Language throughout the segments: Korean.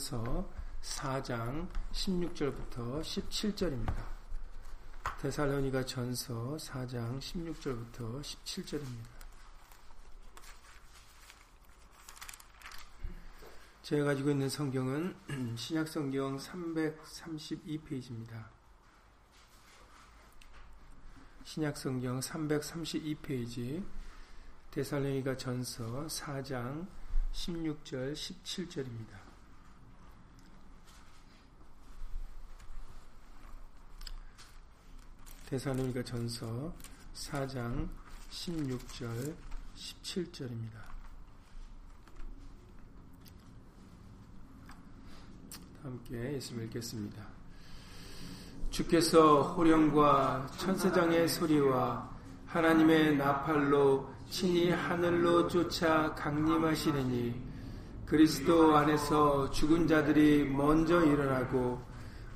전서 4장 16절부터 17절입니다. 데살로니가 전서 4장 16절부터 17절입니다. 제가 가지고 있는 성경은 신약 성경 332페이지입니다. 신약 성경 332페이지 데살로니가 전서 4장 16절 17절입니다. 데살로니가 전서 4장 16절 17절입니다. 함께 예수님 읽겠습니다. 주께서 호령과 천사장의 소리와 하나님의 나팔로 친히 하늘로 쫓아 강림하시느니 그리스도 안에서 죽은 자들이 먼저 일어나고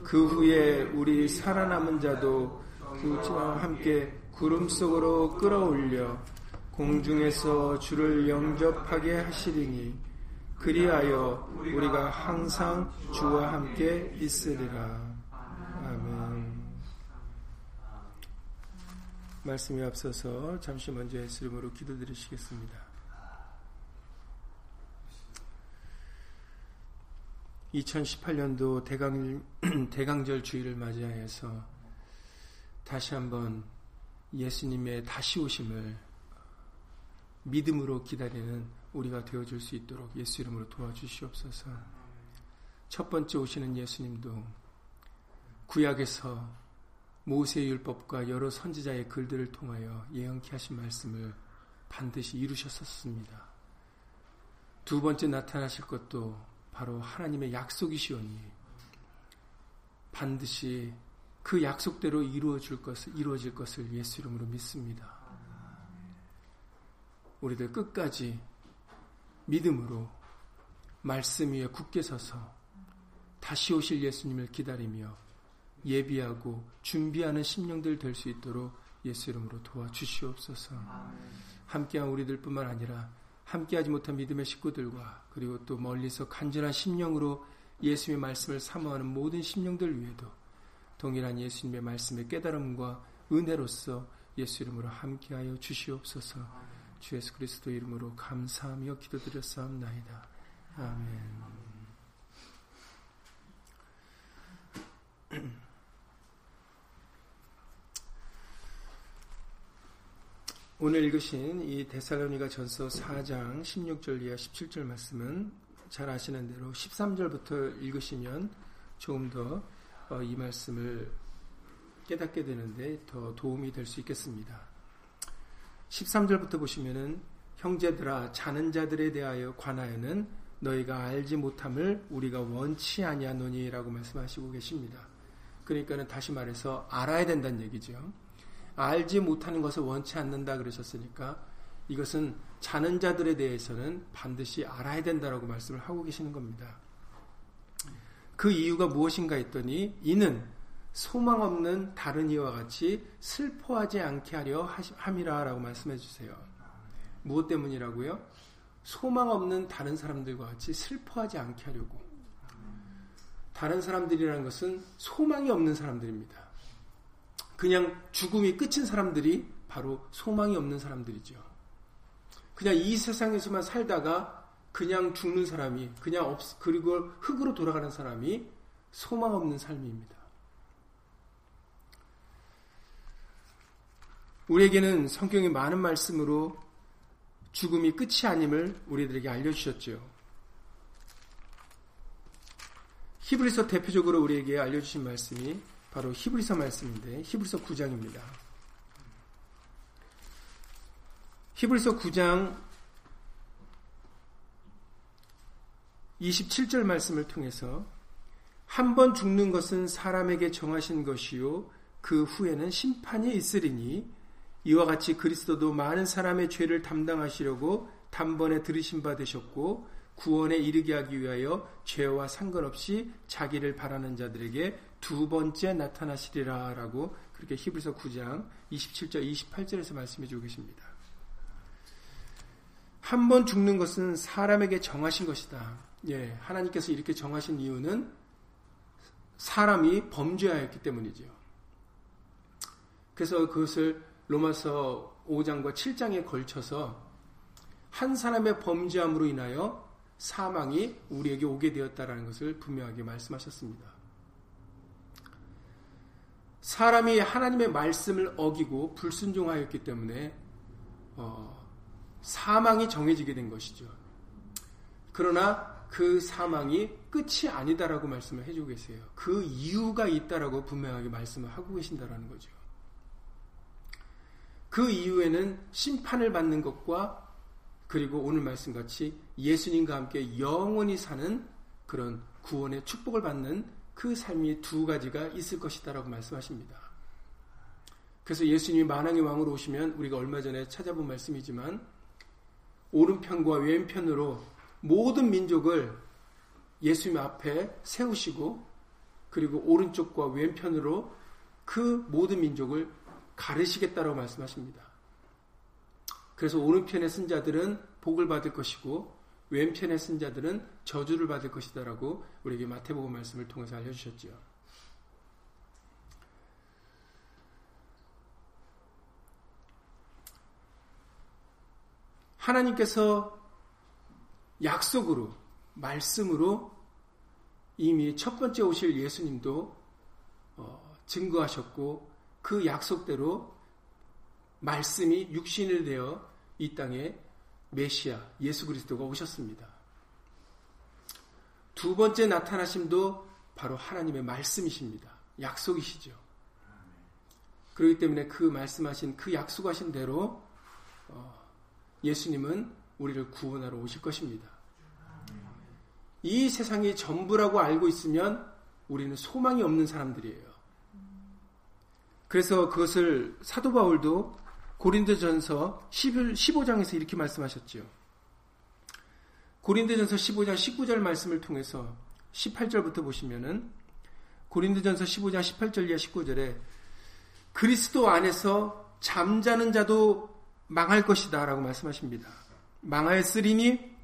그 후에 우리 살아남은 자도 그와 함께 구름 속으로 끌어올려 공중에서 주를 영접하게 하시리니 그리하여 우리가 항상 주와 함께 있으리라. 아멘. 말씀이 앞서서 잠시 먼저 예수 이름으로 기도드리시겠습니다. 2018년도 대강, 대강절 주의를 맞이하여서 다시 한번 예수님의 다시 오심을 믿음으로 기다리는 우리가 되어줄 수 있도록 예수 이름으로 도와주시옵소서. 첫 번째 오시는 예수님도 구약에서 모세의 율법과 여러 선지자의 글들을 통하여 예언케 하신 말씀을 반드시 이루셨었습니다. 두 번째 나타나실 것도 바로 하나님의 약속이시오니 반드시 그 약속대로 이루어질 것을 이루어질 것을 예수 이름으로 믿습니다. 우리들 끝까지 믿음으로 말씀 위에 굳게 서서 다시 오실 예수님을 기다리며 예비하고 준비하는 심령들 될 수 있도록 예수 이름으로 도와주시옵소서. 함께한 우리들뿐만 아니라 함께하지 못한 믿음의 식구들과 그리고 또 멀리서 간절한 심령으로 예수님의 말씀을 사모하는 모든 심령들 위에도 동일한 예수님의 말씀의 깨달음과 은혜로서 예수 이름으로 함께하여 주시옵소서. 주 예수 그리스도 이름으로 감사하며 기도드렸사옵나이다. 아멘. 오늘 읽으신 이 데살로니가 전서 4장 16절 이하 17절 말씀은 잘 아시는 대로 13절부터 읽으시면 조금 더 이 어, 말씀을 깨닫게 되는데 더 도움이 될 수 있겠습니다. 13절부터 보시면은 형제들아 자는 자들에 대하여 관하여는 너희가 알지 못함을 우리가 원치 아니하노니라고 말씀하시고 계십니다. 그러니까는 다시 말해서 알아야 된다는 얘기죠. 알지 못하는 것을 원치 않는다 그러셨으니까 이것은 자는 자들에 대해서는 반드시 알아야 된다라고 말씀을 하고 계시는 겁니다. 그 이유가 무엇인가 했더니 이는 소망 없는 다른 이와 같이 슬퍼하지 않게 하려 함이라라고 말씀해 주세요. 무엇 때문이라고요? 소망 없는 다른 사람들과 같이 슬퍼하지 않게 하려고. 다른 사람들이라는 것은 소망이 없는 사람들입니다. 그냥 죽음이 끝인 사람들이 바로 소망이 없는 사람들이죠. 그냥 이 세상에서만 살다가 그냥 죽는 사람이, 그냥 없, 그리고 흙으로 돌아가는 사람이 소망 없는 삶입니다. 우리에게는 성경의 많은 말씀으로 죽음이 끝이 아님을 우리들에게 알려주셨죠. 히브리서 대표적으로 우리에게 알려주신 말씀이 바로 히브리서 말씀인데 히브리서 9장입니다. 히브리서 9장 27절 말씀을 통해서 한 번 죽는 것은 사람에게 정하신 것이요 그 후에는 심판이 있으리니 이와 같이 그리스도도 많은 사람의 죄를 담당하시려고 단번에 들으신 바 되셨고 구원에 이르게 하기 위하여 죄와 상관없이 자기를 바라는 자들에게 두 번째 나타나시리라라고 그렇게 히브리서 9장 27절 28절에서 말씀해 주고 계십니다. 한 번 죽는 것은 사람에게 정하신 것이다. 예, 하나님께서 이렇게 정하신 이유는 사람이 범죄하였기 때문이죠. 그래서 그것을 로마서 5장과 7장에 걸쳐서 한 사람의 범죄함으로 인하여 사망이 우리에게 오게 되었다라는 것을 분명하게 말씀하셨습니다. 사람이 하나님의 말씀을 어기고 불순종하였기 때문에 어, 사망이 정해지게 된 것이죠. 그러나 그 사망이 끝이 아니다라고 말씀을 해주고 계세요. 그 이유가 있다라고 분명하게 말씀을 하고 계신다라는 거죠. 그 이후에는 심판을 받는 것과 그리고 오늘 말씀같이 예수님과 함께 영원히 사는 그런 구원의 축복을 받는 그 삶이 두 가지가 있을 것이다라고 말씀하십니다. 그래서 예수님이 만왕의 왕으로 오시면 우리가 얼마 전에 찾아본 말씀이지만 오른편과 왼편으로 모든 민족을 예수님 앞에 세우시고 그리고 오른쪽과 왼편으로 그 모든 민족을 가르시겠다라고 말씀하십니다. 그래서 오른편의 쓴자들은 복을 받을 것이고 왼편의 쓴자들은 저주를 받을 것이다라고 우리에게 마태복음 말씀을 통해서 알려주셨지요. 하나님께서 약속으로 말씀으로 이미 첫 번째 오실 예수님도 어, 증거하셨고 그 약속대로 말씀이 육신을 되어 이 땅에 메시아 예수 그리스도가 오셨습니다. 두 번째 나타나심도 바로 하나님의 말씀이십니다. 약속이시죠. 그렇기 때문에 그 말씀하신 그 약속하신 대로 어, 예수님은 우리를 구원하러 오실 것입니다. 이 세상이 전부라고 알고 있으면 우리는 소망이 없는 사람들이에요. 그래서 그것을 사도 바울도 고린도전서 15장에서 이렇게 말씀하셨지요. 고린도전서 15장 19절 말씀을 통해서 18절부터 보시면은 고린도전서 15장 18절 이하 19절에 그리스도 안에서 잠자는 자도 망할 것이다 라고 말씀하십니다. 망하였으리니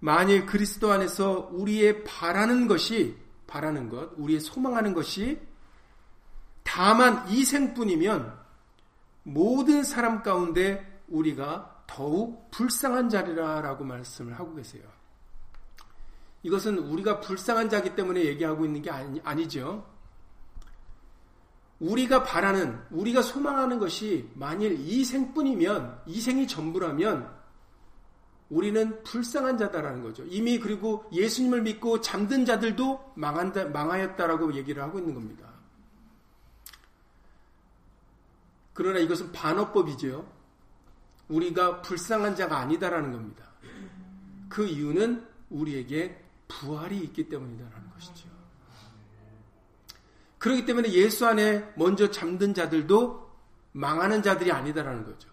만일 그리스도 안에서 우리의 바라는 것이 바라는 것, 우리의 소망하는 것이 다만 이 생뿐이면 모든 사람 가운데 우리가 더욱 불쌍한 자리라라고 말씀을 하고 계세요. 이것은 우리가 불쌍한 자기 때문에 얘기하고 있는 게 아니, 아니죠. 우리가 바라는, 우리가 소망하는 것이 만일 이 생뿐이면, 이 생이 전부라면, 우리는 불쌍한 자다라는 거죠. 이미 그리고 예수님을 믿고 잠든 자들도 망한다, 망하였다라고 얘기를 하고 있는 겁니다. 그러나 이것은 반어법이죠. 우리가 불쌍한 자가 아니다라는 겁니다. 그 이유는 우리에게 부활이 있기 때문이다라는 것이죠. 그렇기 때문에 예수 안에 먼저 잠든 자들도 망하는 자들이 아니다라는 거죠.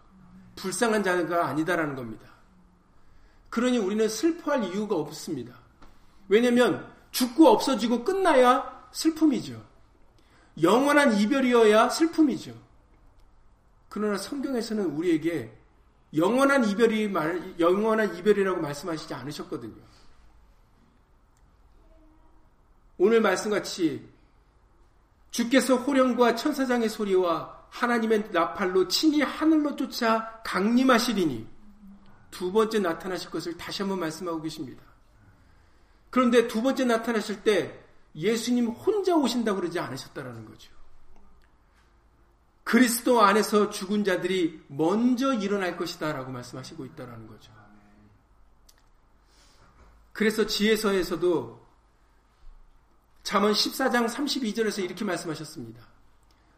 불쌍한 자가 아니다라는 겁니다. 그러니 우리는 슬퍼할 이유가 없습니다. 왜냐하면 죽고 없어지고 끝나야 슬픔이죠. 영원한 이별이어야 슬픔이죠. 그러나 성경에서는 우리에게 영원한 이별이 말, 영원한 이별이라고 말씀하시지 않으셨거든요. 오늘 말씀같이 주께서 호령과 천사장의 소리와 하나님의 나팔로 친히 하늘로 쫓아 강림하시리니 두 번째 나타나실 것을 다시 한번 말씀하고 계십니다. 그런데 두 번째 나타나실 때 예수님 혼자 오신다고 그러지 않으셨다라는 거죠. 그리스도 안에서 죽은 자들이 먼저 일어날 것이다 라고 말씀하시고 있다라는 거죠. 그래서 지혜서에서도 잠언 14장 32절에서 이렇게 말씀하셨습니다.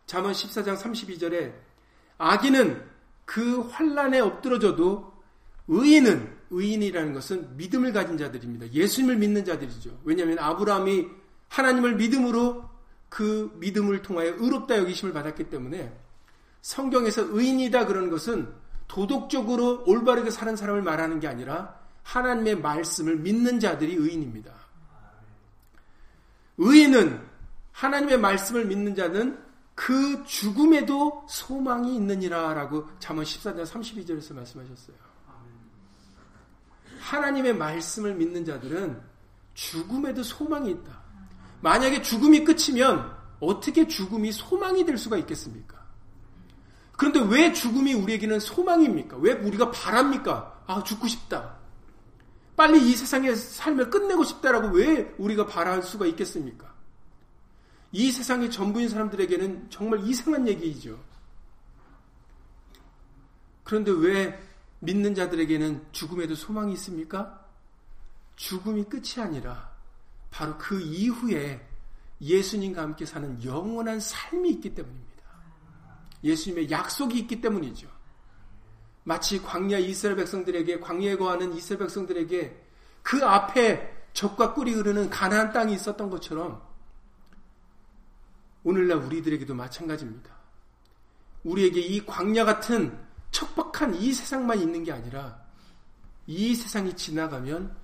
잠언 14장 32절에 아기는 그 환란에 엎드러져도 의인은 의인이라는 것은 믿음을 가진 자들입니다. 예수님을 믿는 자들이죠. 왜냐하면 아브라함이 하나님을 믿음으로 그 믿음을 통하여 의롭다 여기심을 받았기 때문에 성경에서 의인이다 그러는 것은 도덕적으로 올바르게 사는 사람을 말하는 게 아니라 하나님의 말씀을 믿는 자들이 의인입니다. 의인은 하나님의 말씀을 믿는 자는 그 죽음에도 소망이 있느니라 라고 잠언 14장 32절에서 말씀하셨어요. 하나님의 말씀을 믿는 자들은 죽음에도 소망이 있다. 만약에 죽음이 끝이면 어떻게 죽음이 소망이 될 수가 있겠습니까? 그런데 왜 죽음이 우리에게는 소망입니까? 왜 우리가 바랍니까? 아, 죽고 싶다. 빨리 이 세상의 삶을 끝내고 싶다라고 왜 우리가 바랄 수가 있겠습니까? 이 세상의 전부인 사람들에게는 정말 이상한 얘기이죠. 그런데 왜 믿는 자들에게는 죽음에도 소망이 있습니까? 죽음이 끝이 아니라 바로 그 이후에 예수님과 함께 사는 영원한 삶이 있기 때문입니다. 예수님의 약속이 있기 때문이죠. 마치 광야 이스라엘 백성들에게 광야에 거하는 이스라엘 백성들에게 그 앞에 적과 꿀이 흐르는 가나안 땅이 있었던 것처럼 오늘날 우리들에게도 마찬가지입니다. 우리에게 이 광야 같은 척박한 이 세상만 있는 게 아니라 이 세상이 지나가면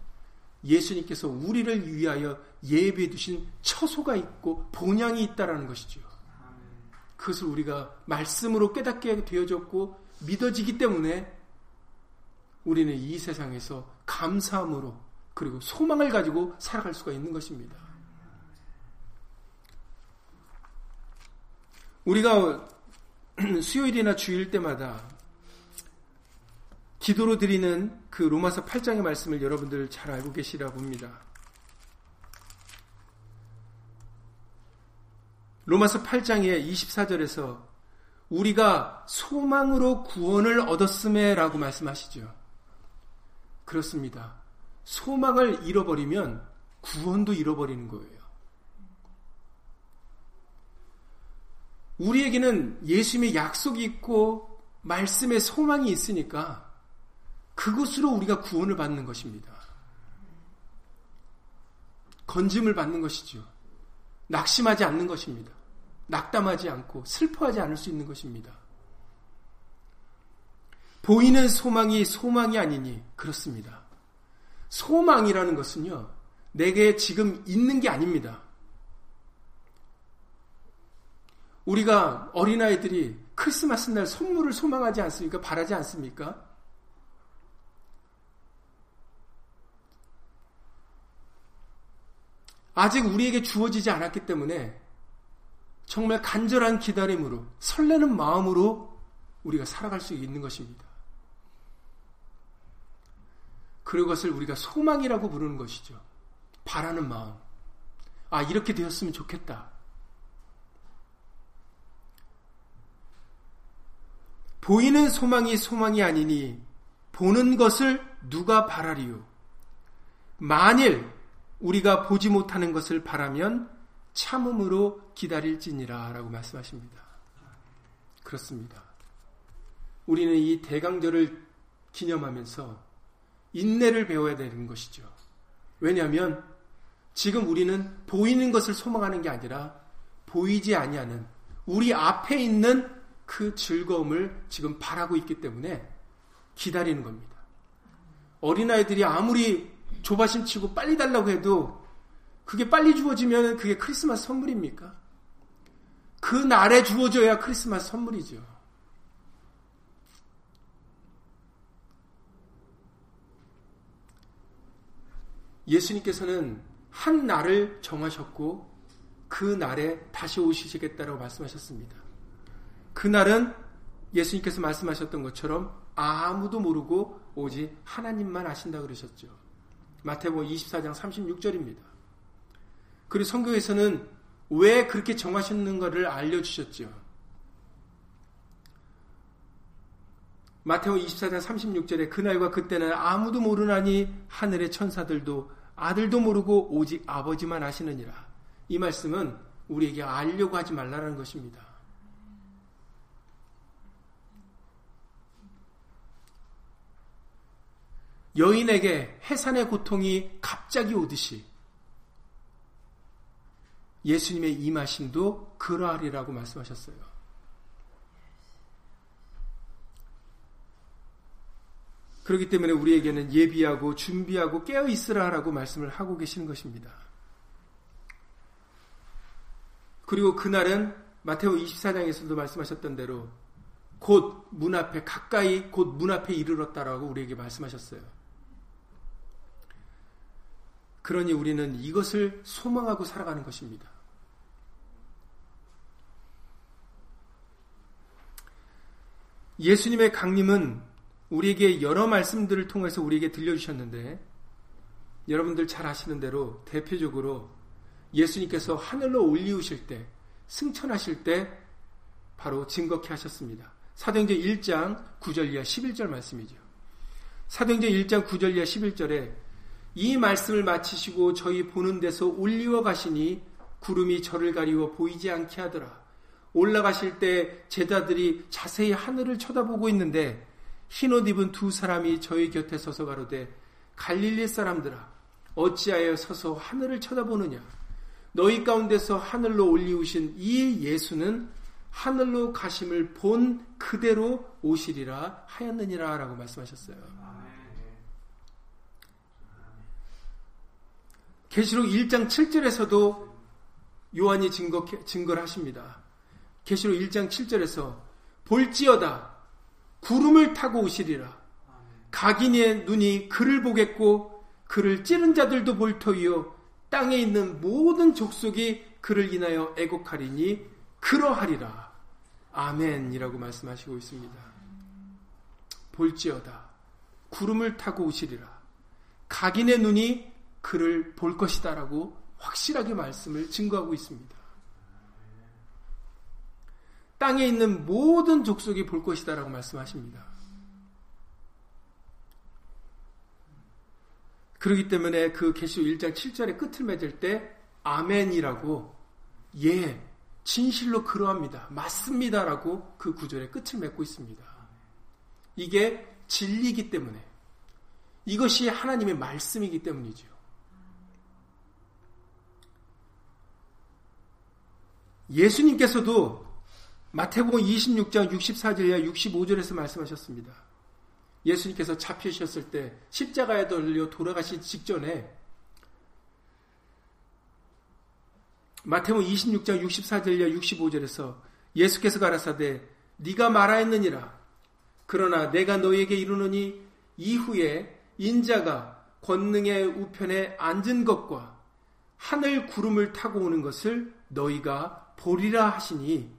예수님께서 우리를 위하여 예배해 두신 처소가 있고 본향이 있다라는 것이죠. 그것을 우리가 말씀으로 깨닫게 되어졌고 믿어지기 때문에 우리는 이 세상에서 감사함으로 그리고 소망을 가지고 살아갈 수가 있는 것입니다. 우리가 수요일이나 주일 때마다 기도로 드리는 그 로마서 8장의 말씀을 여러분들 잘 알고 계시라 봅니다. 로마서 8장의 24절에서 우리가 소망으로 구원을 얻었음에라고 말씀하시죠. 그렇습니다. 소망을 잃어버리면 구원도 잃어버리는 거예요. 우리에게는 예수님의 약속이 있고 말씀의 소망이 있으니까 그것으로 우리가 구원을 받는 것입니다. 건짐을 받는 것이죠. 낙심하지 않는 것입니다. 낙담하지 않고 슬퍼하지 않을 수 있는 것입니다. 보이는 소망이 소망이 아니니 그렇습니다. 소망이라는 것은요, 내게 지금 있는 게 아닙니다. 우리가 어린아이들이 크리스마스 날 선물을 소망하지 않습니까? 바라지 않습니까? 아직 우리에게 주어지지 않았기 때문에 정말 간절한 기다림으로 설레는 마음으로 우리가 살아갈 수 있는 것입니다. 그것을 우리가 소망이라고 부르는 것이죠. 바라는 마음. 아, 이렇게 되었으면 좋겠다. 보이는 소망이 소망이 아니니 보는 것을 누가 바라리요? 만일 우리가 보지 못하는 것을 바라면 참음으로 기다릴지니라 라고 말씀하십니다. 그렇습니다. 우리는 이 대강절을 기념하면서 인내를 배워야 되는 것이죠. 왜냐하면 지금 우리는 보이는 것을 소망하는 게 아니라 보이지 아니하는 우리 앞에 있는 그 즐거움을 지금 바라고 있기 때문에 기다리는 겁니다. 어린아이들이 아무리 조바심 치고 빨리 달라고 해도 그게 빨리 주어지면 그게 크리스마스 선물입니까? 그 날에 주어져야 크리스마스 선물이죠. 예수님께서는 한 날을 정하셨고 그 날에 다시 오시겠다고 말씀하셨습니다. 그 날은 예수님께서 말씀하셨던 것처럼 아무도 모르고 오직 하나님만 아신다 그러셨죠. 마태복음 24장 36절입니다. 그리고 성경에서는 왜 그렇게 정하셨는가를 알려주셨죠. 마태복음 24장 36절에 그날과 그때는 아무도 모르나니 하늘의 천사들도 아들도 모르고 오직 아버지만 아시느니라. 이 말씀은 우리에게 알려고 하지 말라는 것입니다. 여인에게 해산의 고통이 갑자기 오듯이 예수님의 임하심도 그러하리라고 말씀하셨어요. 그렇기 때문에 우리에게는 예비하고 준비하고 깨어 있으라라고 말씀을 하고 계시는 것입니다. 그리고 그날은 마테오 24장에서도 말씀하셨던 대로 곧 문 앞에 가까이 곧 문 앞에 이르렀다라고 우리에게 말씀하셨어요. 그러니 우리는 이것을 소망하고 살아가는 것입니다. 예수님의 강림은 우리에게 여러 말씀들을 통해서 우리에게 들려주셨는데 여러분들 잘 아시는 대로 대표적으로 예수님께서 하늘로 올리우실 때 승천하실 때 바로 증거케 하셨습니다. 사도행전 1장 9절 이하 11절 말씀이죠. 사도행전 1장 9절 이하 11절에 이 말씀을 마치시고 저희 보는 데서 올리워 가시니 구름이 저를 가리워 보이지 않게 하더라. 올라가실 때 제자들이 자세히 하늘을 쳐다보고 있는데 흰옷 입은 두 사람이 저희 곁에 서서 가로되 갈릴리 사람들아 어찌하여 서서 하늘을 쳐다보느냐 너희 가운데서 하늘로 올리우신 이 예수는 하늘로 가심을 본 그대로 오시리라 하였느니라 라고 말씀하셨어요. 계시록 1장 7절에서도 요한이 증거, 증거를 하십니다. 계시록 1장 7절에서 볼지어다 구름을 타고 오시리라. 각인의 눈이 그를 보겠고 그를 찌른 자들도 볼 터이요 땅에 있는 모든 족속이 그를 인하여 애곡하리니 그러하리라. 아멘이라고 말씀하시고 있습니다. 볼지어다. 구름을 타고 오시리라. 각인의 눈이 그를 볼 것이다라고 확실하게 말씀을 증거하고 있습니다. 땅에 있는 모든 족속이 볼 것이다라고 말씀하십니다. 그렇기 때문에 그 계시록 1장 7절의 끝을 맺을 때 아멘이라고 예, 진실로 그러합니다. 맞습니다라고 그 구절의 끝을 맺고 있습니다. 이게 진리이기 때문에 이것이 하나님의 말씀이기 때문이죠. 예수님께서도 마태복음 26장 64절이야 65절에서 말씀하셨습니다. 예수님께서 잡히셨을 때 십자가에 돌려 돌아가신 직전에 마태복음 26장 64절이야 65절에서 예수께서 가라사대 네가 말하였느니라 그러나 내가 너에게 이르노니 이후에 인자가 권능의 우편에 앉은 것과 하늘 구름을 타고 오는 것을 너희가 보리라 하시니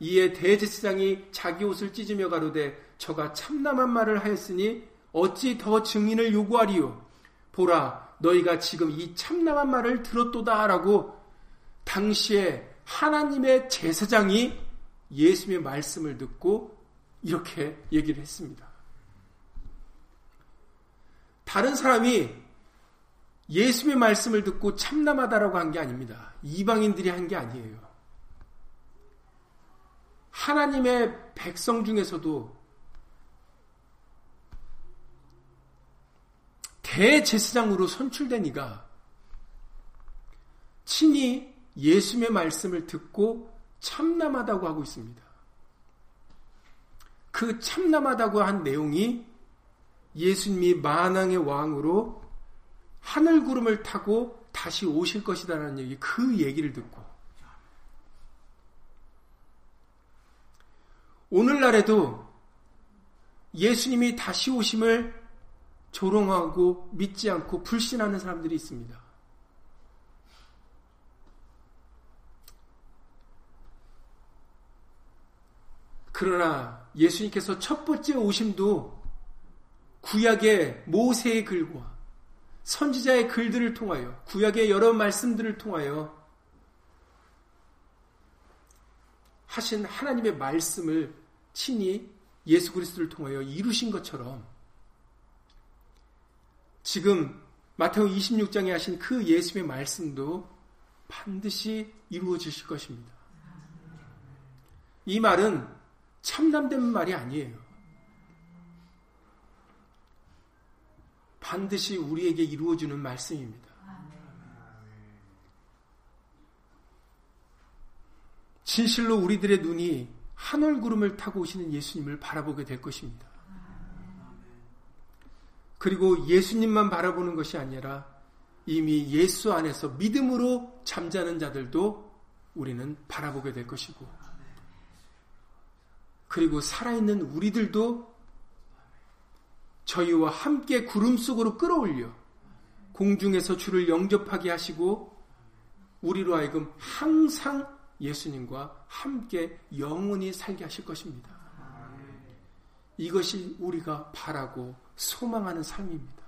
이에 대제사장이 자기 옷을 찢으며 가로되 저가 참남한 말을 하였으니 어찌 더 증인을 요구하리요 보라 너희가 지금 이 참남한 말을 들었도다라고 당시에 하나님의 제사장이 예수님의 말씀을 듣고 이렇게 얘기를 했습니다. 다른 사람이 예수님의 말씀을 듣고 참남하다라고 한 게 아닙니다. 이방인들이 한 게 아니에요. 하나님의 백성 중에서도 대제사장으로 선출된 이가 친히 예수님의 말씀을 듣고 참남하다고 하고 있습니다. 그 참남하다고 한 내용이 예수님이 만왕의 왕으로 하늘 구름을 타고 다시 오실 것이다라는 얘기, 그 얘기를 듣고 오늘날에도 예수님이 다시 오심을 조롱하고 믿지 않고 불신하는 사람들이 있습니다. 그러나 예수님께서 첫 번째 오심도 구약의 모세의 글과 선지자의 글들을 통하여 구약의 여러 말씀들을 통하여 하신 하나님의 말씀을 친히 예수 그리스도를 통하여 이루신 것처럼 지금 마태오 26장에 하신 그 예수의 말씀도 반드시 이루어지실 것입니다. 이 말은 참담된 말이 아니에요. 반드시 우리에게 이루어지는 말씀입니다. 진실로 우리들의 눈이 하늘 구름을 타고 오시는 예수님을 바라보게 될 것입니다. 그리고 예수님만 바라보는 것이 아니라 이미 예수 안에서 믿음으로 잠자는 자들도 우리는 바라보게 될 것이고, 그리고 살아있는 우리들도 저희와 함께 구름 속으로 끌어올려 공중에서 주를 영접하게 하시고 우리로 하여금 항상 예수님과 함께 영원히 살게 하실 것입니다. 이것이 우리가 바라고 소망하는 삶입니다.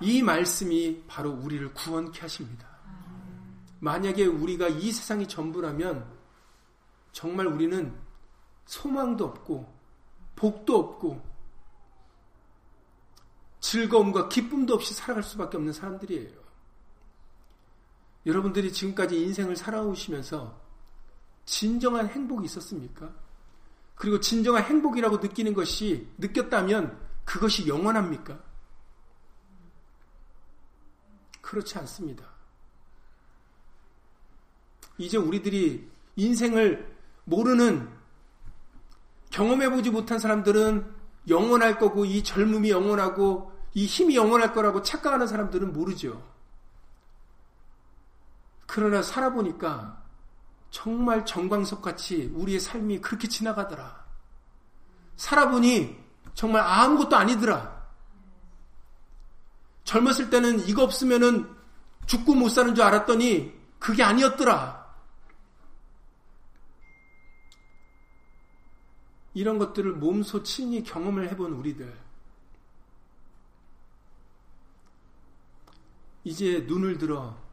이 말씀이 바로 우리를 구원케 하십니다. 만약에 우리가 이 세상이 전부라면 정말 우리는 소망도 없고 복도 없고 즐거움과 기쁨도 없이 살아갈 수밖에 없는 사람들이에요. 여러분들이 지금까지 인생을 살아오시면서 진정한 행복이 있었습니까? 그리고 진정한 행복이라고 느끼는 것이 느꼈다면 그것이 영원합니까? 그렇지 않습니다. 이제 우리들이 인생을 모르는 경험해보지 못한 사람들은 영원할 거고 이 젊음이 영원하고 이 힘이 영원할 거라고 착각하는 사람들은 모르죠. 그러나 살아보니까 정말 정광석 같이 우리의 삶이 그렇게 지나가더라. 살아보니 정말 아무것도 아니더라. 젊었을 때는 이거 없으면은 죽고 못 사는 줄 알았더니 그게 아니었더라. 이런 것들을 몸소 친히 경험을 해본 우리들. 이제 눈을 들어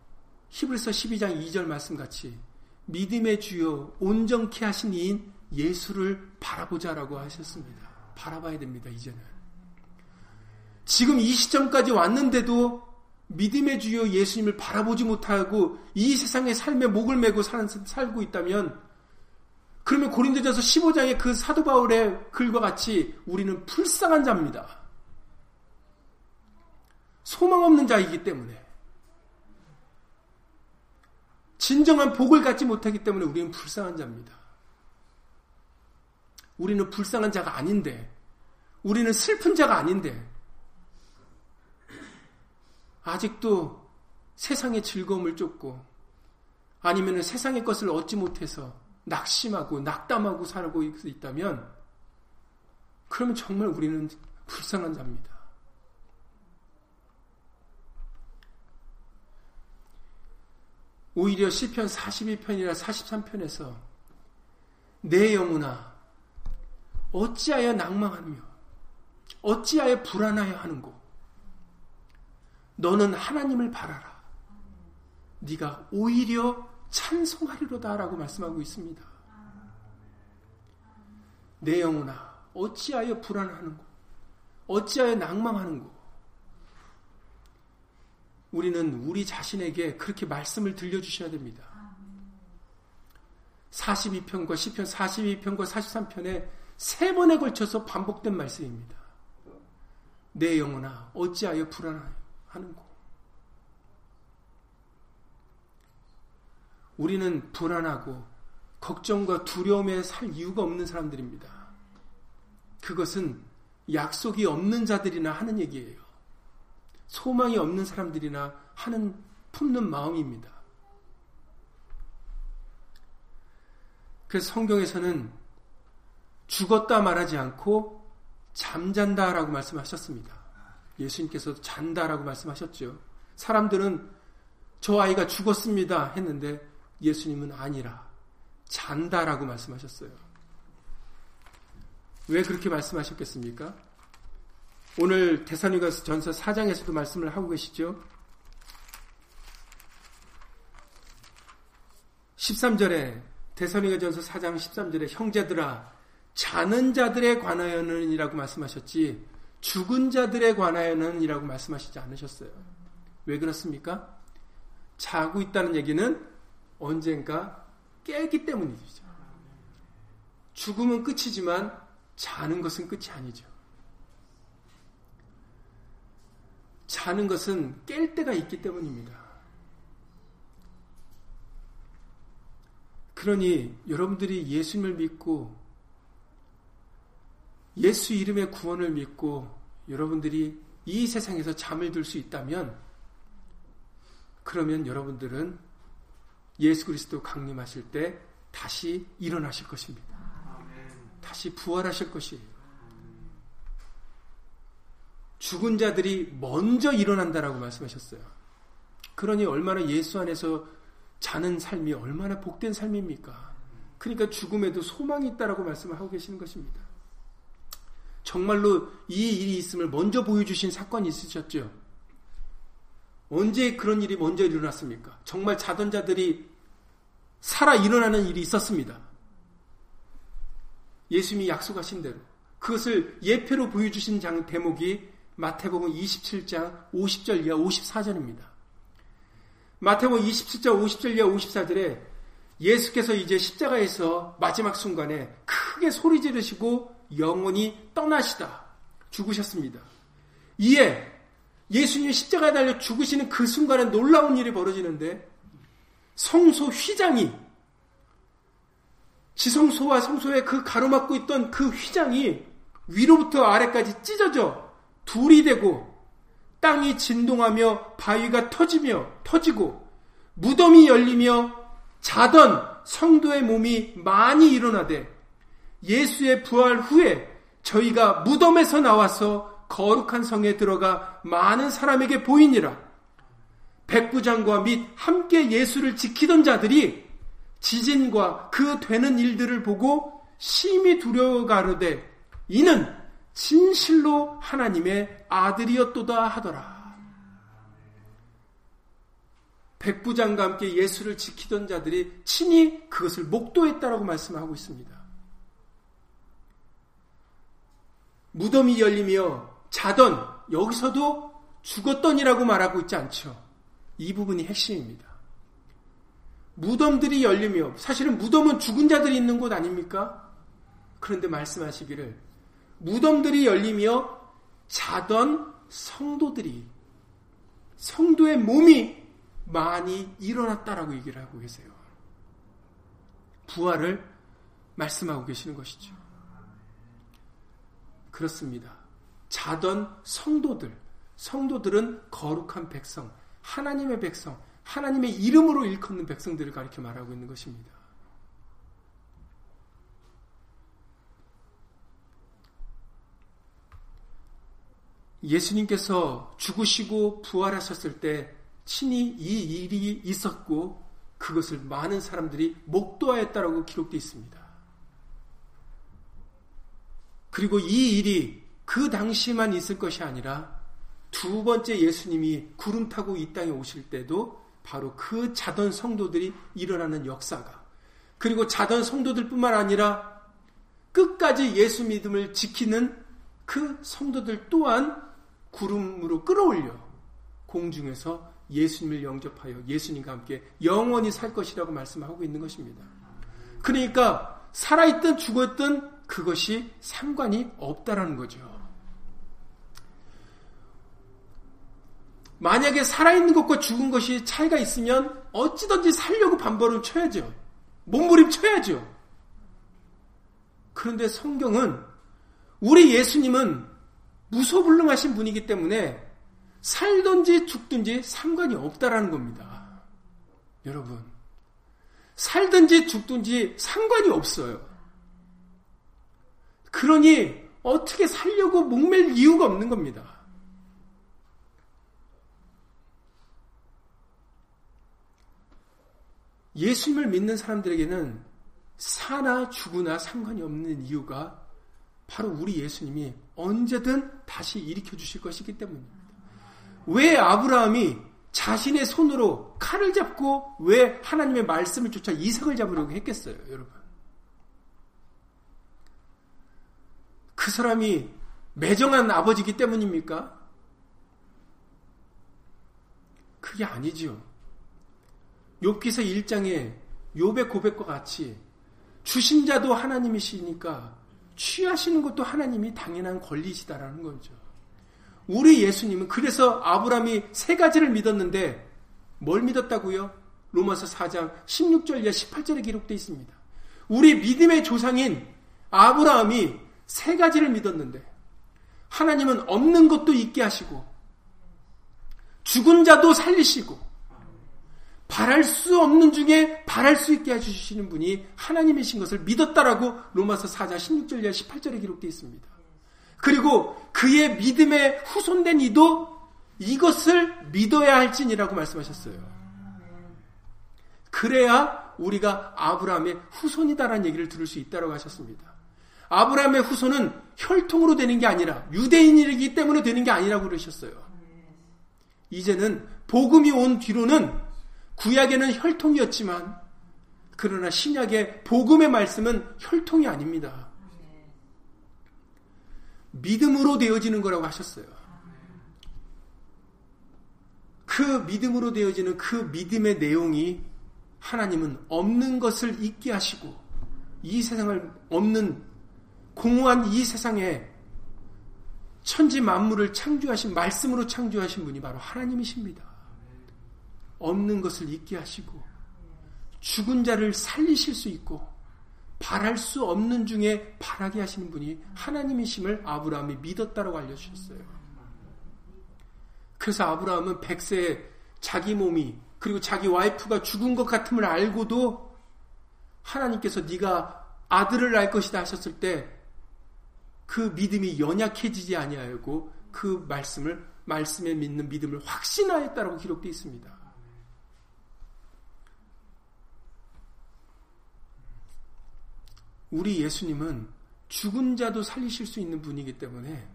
히브리서 12장 2절 말씀 같이 믿음의 주요 온전케 하신 이인 예수를 바라보자라고 하셨습니다. 바라봐야 됩니다. 이제는. 지금 이 시점까지 왔는데도 믿음의 주요 예수님을 바라보지 못하고 이 세상의 삶에 목을 메고 살고 있다면 그러면 고린도전서 15장의 그 사도 바울의 글과 같이 우리는 불쌍한 자입니다. 소망 없는 자이기 때문에 진정한 복을 갖지 못하기 때문에 우리는 불쌍한 자입니다. 우리는 불쌍한 자가 아닌데 우리는 슬픈 자가 아닌데 아직도 세상의 즐거움을 쫓고 아니면 세상의 것을 얻지 못해서 낙심하고 낙담하고 살고 있다면 그러면 정말 우리는 불쌍한 자입니다. 오히려 시편 42편이나 43편에서 내 영혼아 어찌하여 낭망하며 어찌하여 불안하여 하는고? 너는 하나님을 바라라. 네가 오히려 찬송하리로다라고 말씀하고 있습니다. 내 영혼아 어찌하여 불안하는고? 어찌하여 낭망하는고 우리는 우리 자신에게 그렇게 말씀을 들려주셔야 됩니다. 42편과 10편, 42편과 43편에 세 번에 걸쳐서 반복된 말씀입니다. 내 영혼아 어찌하여 불안하는고 우리는 불안하고 걱정과 두려움에 살 이유가 없는 사람들입니다. 그것은 약속이 없는 자들이나 하는 얘기예요. 소망이 없는 사람들이나 하는 품는 마음입니다. 그래서 성경에서는 죽었다 말하지 않고 잠잔다라고 말씀하셨습니다. 예수님께서 잔다라고 말씀하셨죠. 사람들은 저 아이가 죽었습니다 했는데 예수님은 아니라 잔다라고 말씀하셨어요. 왜 그렇게 말씀하셨겠습니까? 오늘 대사니가 전서 4장에서도 말씀을 하고 계시죠. 13절에 대사니가 전서 4장 13절에 형제들아 자는 자들에 관하여는이라고 말씀하셨지 죽은 자들에 관하여는이라고 말씀하시지 않으셨어요. 왜 그렇습니까? 자고 있다는 얘기는 언젠가 깨기 때문이죠. 죽음은 끝이지만 자는 것은 끝이 아니죠. 자는 것은 깰 때가 있기 때문입니다. 그러니 여러분들이 예수님을 믿고 예수 이름의 구원을 믿고 여러분들이 이 세상에서 잠을 들 수 있다면 그러면 여러분들은 예수 그리스도 강림하실 때 다시 일어나실 것입니다. 다시 부활하실 것이에요. 죽은 자들이 먼저 일어난다라고 말씀하셨어요. 그러니 얼마나 예수 안에서 자는 삶이 얼마나 복된 삶입니까? 그러니까 죽음에도 소망이 있다라고 말씀을 하고 계시는 것입니다. 정말로 이 일이 있음을 먼저 보여주신 사건이 있으셨죠. 언제 그런 일이 먼저 일어났습니까? 정말 자던 자들이 살아 일어나는 일이 있었습니다. 예수님이 약속하신 대로 그것을 예표로 보여주신 장 대목이 마태복음 27장 50절 이하 54절입니다. 마태복음 27장 50절 이하 54절에 예수께서 이제 십자가에서 마지막 순간에 크게 소리 지르시고 영원히 떠나시다. 죽으셨습니다. 이에 예수님이 십자가에 달려 죽으시는 그 순간에 놀라운 일이 벌어지는데 성소 휘장이 지성소와 성소에 그 가로막고 있던 그 휘장이 위로부터 아래까지 찢어져 둘이 되고 땅이 진동하며 바위가 터지며 터지고 무덤이 열리며 자던 성도의 몸이 많이 일어나되 예수의 부활 후에 저희가 무덤에서 나와서 거룩한 성에 들어가 많은 사람에게 보이니라. 백부장과 및 함께 예수를 지키던 자들이 지진과 그 되는 일들을 보고 심히 두려워 가르되 이는 진실로 하나님의 아들이었도다 하더라. 백부장과 함께 예수를 지키던 자들이 친히 그것을 목도했다라고 말씀하고 있습니다. 무덤이 열리며 자던 여기서도 죽었던이라고 말하고 있지 않죠. 이 부분이 핵심입니다. 무덤들이 열리며 사실은 무덤은 죽은 자들이 있는 곳 아닙니까? 그런데 말씀하시기를 무덤들이 열리며 자던 성도들이 성도의 몸이 많이 일어났다라고 얘기를 하고 계세요. 부활을 말씀하고 계시는 것이죠. 그렇습니다. 자던 성도들, 성도들은 거룩한 백성, 하나님의 백성, 하나님의 이름으로 일컫는 백성들을 가리켜 말하고 있는 것입니다. 예수님께서 죽으시고 부활하셨을 때 친히 이 일이 있었고 그것을 많은 사람들이 목도하였다라고 기록되어 있습니다. 그리고 이 일이 그 당시만 있을 것이 아니라 두 번째 예수님이 구름 타고 이 땅에 오실 때도 바로 그 자던 성도들이 일어나는 역사가 그리고 자던 성도들뿐만 아니라 끝까지 예수 믿음을 지키는 그 성도들 또한 구름으로 끌어올려 공중에서 예수님을 영접하여 예수님과 함께 영원히 살 것이라고 말씀하고 있는 것입니다. 그러니까 살아있든 죽었든 그것이 상관이 없다라는 거죠. 만약에 살아있는 것과 죽은 것이 차이가 있으면 어찌든지 살려고 반발을 쳐야죠. 몸부림 쳐야죠. 그런데 성경은 우리 예수님은 무소불능하신 분이기 때문에 살든지 죽든지 상관이 없다라는 겁니다. 여러분, 살든지 죽든지 상관이 없어요. 그러니 어떻게 살려고 목맬 이유가 없는 겁니다. 예수님을 믿는 사람들에게는 사나 죽으나 상관이 없는 이유가 바로 우리 예수님이 언제든 다시 일으켜 주실 것이기 때문입니다. 왜 아브라함이 자신의 손으로 칼을 잡고 왜 하나님의 말씀을 쫓아 이삭을 잡으려고 했겠어요, 여러분? 그 사람이 매정한 아버지기 때문입니까? 그게 아니지요. 욥기서 1장에 욥의 고백과 같이 주신 자도 하나님이시니까 취하시는 것도 하나님이 당연한 권리시다라는 거죠. 우리 예수님은 그래서 아브라함이 세 가지를 믿었는데 뭘 믿었다고요? 로마서 4장 16절 이하 18절에 기록되어 있습니다. 우리 믿음의 조상인 아브라함이 세 가지를 믿었는데 하나님은 없는 것도 있게 하시고 죽은 자도 살리시고 바랄 수 없는 중에 바랄 수 있게 해주시는 분이 하나님이신 것을 믿었다라고 로마서 4장 16절 이하 18절에 기록되어 있습니다. 그리고 그의 믿음에 후손된 이도 이것을 믿어야 할지니라고 말씀하셨어요. 그래야 우리가 아브라함의 후손이다라는 얘기를 들을 수 있다고 하셨습니다. 아브라함의 후손은 혈통으로 되는 게 아니라 유대인이기 때문에 되는 게 아니라고 그러셨어요. 이제는 복음이 온 뒤로는 구약에는 혈통이었지만 그러나 신약의 복음의 말씀은 혈통이 아닙니다. 믿음으로 되어지는 거라고 하셨어요. 그 믿음으로 되어지는 그 믿음의 내용이 하나님은 없는 것을 잊게 하시고 이 세상을 없는 공허한 이 세상에 천지 만물을 창조하신 말씀으로 창조하신 분이 바로 하나님이십니다. 없는 것을 잊게 하시고 죽은 자를 살리실 수 있고 바랄 수 없는 중에 바라게 하시는 분이 하나님이심을 아브라함이 믿었다라고 알려주셨어요. 그래서 아브라함은 백세에 자기 몸이 그리고 자기 와이프가 죽은 것 같음을 알고도 하나님께서 네가 아들을 낳을 것이다 하셨을 때 그 믿음이 연약해지지 아니하고 그 말씀을 말씀에 믿는 믿음을 확신하였다라고 기록되어 있습니다. 우리 예수님은 죽은 자도 살리실 수 있는 분이기 때문에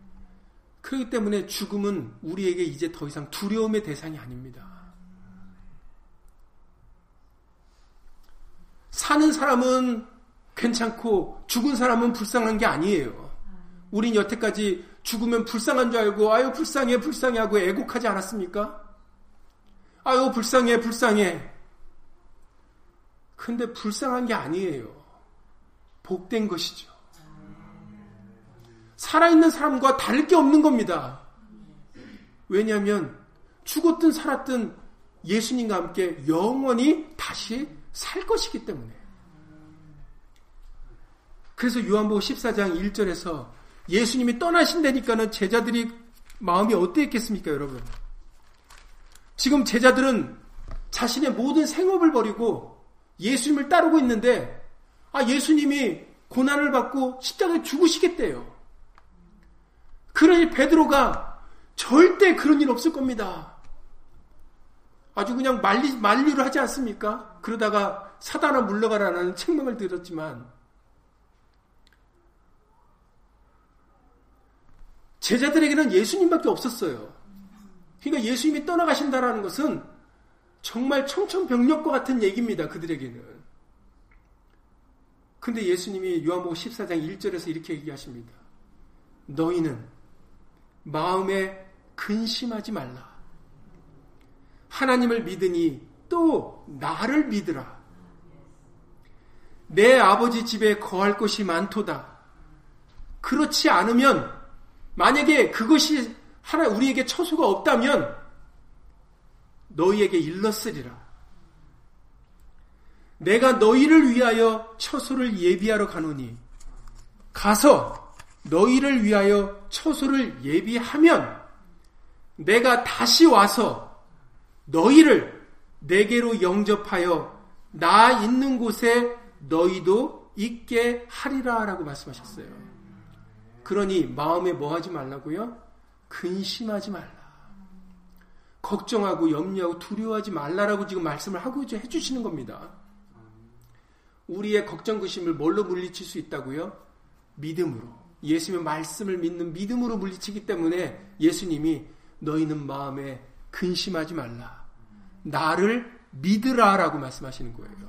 그렇기 때문에 죽음은 우리에게 이제 더 이상 두려움의 대상이 아닙니다. 사는 사람은 괜찮고 죽은 사람은 불쌍한 게 아니에요. 우린 여태까지 죽으면 불쌍한 줄 알고 아유 불쌍해 불쌍해 하고 애곡하지 않았습니까? 아유 불쌍해 불쌍해. 근데 불쌍한 게 아니에요. 복된 것이죠. 살아있는 사람과 다를 게 없는 겁니다. 왜냐하면 죽었든 살았든 예수님과 함께 영원히 다시 살 것이기 때문에. 그래서 요한복음 14장 1절에서 예수님이 떠나신다니까는 제자들이 마음이 어땠겠습니까, 여러분? 지금 제자들은 자신의 모든 생업을 버리고 예수님을 따르고 있는데 아, 예수님이 고난을 받고 십자가에 죽으시겠대요. 그러니 베드로가 절대 그런 일 없을 겁니다. 아주 그냥 말리, 만류를 하지 않습니까? 그러다가 사단아 물러가라는 책망을 들었지만 제자들에게는 예수님밖에 없었어요. 그러니까 예수님이 떠나가신다라는 것은 정말 청천벽력과 같은 얘기입니다. 그들에게는. 근데 예수님이 요한복음 14장 1절에서 이렇게 얘기하십니다. 너희는 마음에 근심하지 말라. 하나님을 믿으니 또 나를 믿으라. 내 아버지 집에 거할 곳이 많도다. 그렇지 않으면 만약에 그것이 하나 우리에게 처소가 없다면 너희에게 일렀으리라. 내가 너희를 위하여 처소를 예비하러 가노니 가서 너희를 위하여 처소를 예비하면 내가 다시 와서 너희를 내게로 영접하여 나 있는 곳에 너희도 있게 하리라 라고 말씀하셨어요. 그러니 마음에 뭐 하지 말라고요? 근심하지 말라. 걱정하고 염려하고 두려워하지 말라라고 지금 말씀을 하고 해주시는 겁니다. 우리의 걱정 근심을 뭘로 물리칠 수 있다고요? 믿음으로. 예수님의 말씀을 믿는 믿음으로 물리치기 때문에 예수님이 너희는 마음에 근심하지 말라. 나를 믿으라라고 말씀하시는 거예요.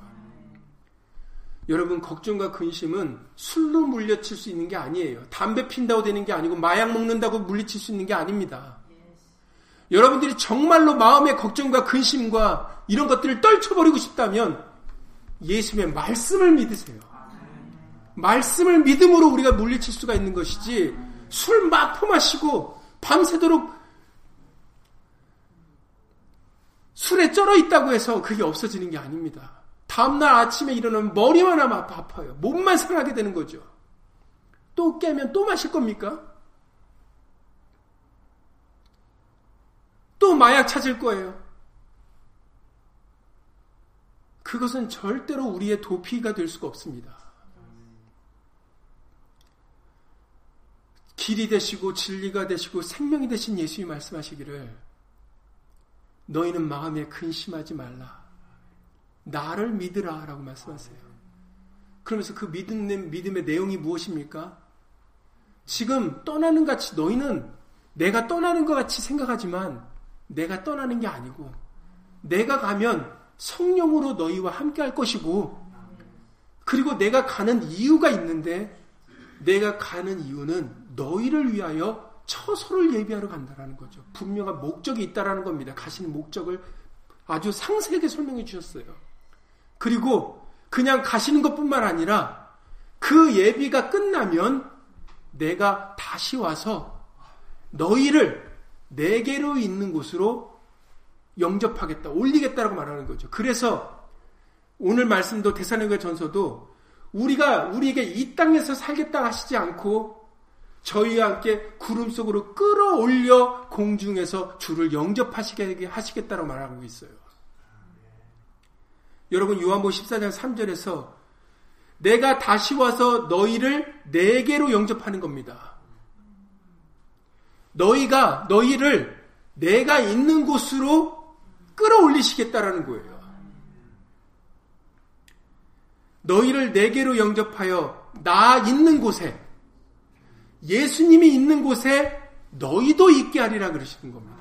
여러분 걱정과 근심은 술로 물려칠 수 있는 게 아니에요. 담배 핀다고 되는 게 아니고 마약 먹는다고 물리칠 수 있는 게 아닙니다. 여러분들이 정말로 마음의 걱정과 근심과 이런 것들을 떨쳐버리고 싶다면 예수님의 말씀을 믿으세요. 말씀을 믿음으로 우리가 물리칠 수가 있는 것이지 술 막 퍼마시고 밤새도록 술에 쩔어 있다고 해서 그게 없어지는 게 아닙니다. 다음날 아침에 일어나면 머리만 아파요. 몸만 상하게 되는 거죠. 또 깨면 또 마실 겁니까? 또 마약 찾을 거예요. 그것은 절대로 우리의 도피가 될 수가 없습니다. 길이 되시고 진리가 되시고 생명이 되신 예수님 말씀하시기를 너희는 마음에 근심하지 말라. 나를 믿으라 라고 말씀하세요. 그러면서 그 믿음, 믿음의 내용이 무엇입니까? 지금 떠나는 같이 너희는 내가 떠나는 것 같이 생각하지만 내가 떠나는 게 아니고 내가 가면 성령으로 너희와 함께 할 것이고 그리고 내가 가는 이유가 있는데 내가 가는 이유는 너희를 위하여 처소를 예비하러 간다라는 거죠. 분명한 목적이 있다라는 겁니다. 가시는 목적을 아주 상세하게 설명해 주셨어요. 그리고 그냥 가시는 것뿐만 아니라 그 예비가 끝나면 내가 다시 와서 너희를 내게로 있는 곳으로 영접하겠다, 올리겠다라고 말하는 거죠. 그래서 오늘 말씀도 대사님과 전서도 우리가 우리에게 이 땅에서 살겠다 하시지 않고 저희와 함께 구름 속으로 끌어올려 공중에서 주를 영접하시게 하시겠다고 말하고 있어요. 여러분 요한복 14장 3절에서 내가 다시 와서 너희를 내게로 영접하는 겁니다. 너희가 너희를 내가 있는 곳으로 끌어올리시겠다라는 거예요. 너희를 내게로 영접하여 나 있는 곳에 예수님이 있는 곳에 너희도 있게 하리라 그러시는 겁니다.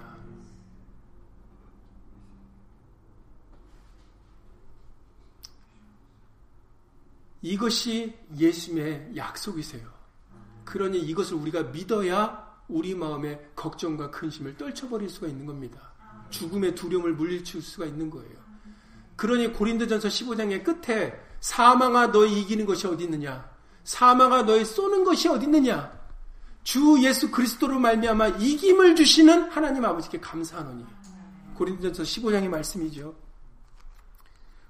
이것이 예수님의 약속이세요. 그러니 이것을 우리가 믿어야 우리 마음의 걱정과 근심을 떨쳐버릴 수가 있는 겁니다. 죽음의 두려움을 물리칠 수가 있는 거예요. 그러니 고린도전서 15장의 끝에 사망아 너희 이기는 것이 어디 있느냐? 사망아 너희 쏘는 것이 어디 있느냐? 주 예수 그리스도로 말미암아 이김을 주시는 하나님 아버지께 감사하노니. 고린도전서 15장의 말씀이죠.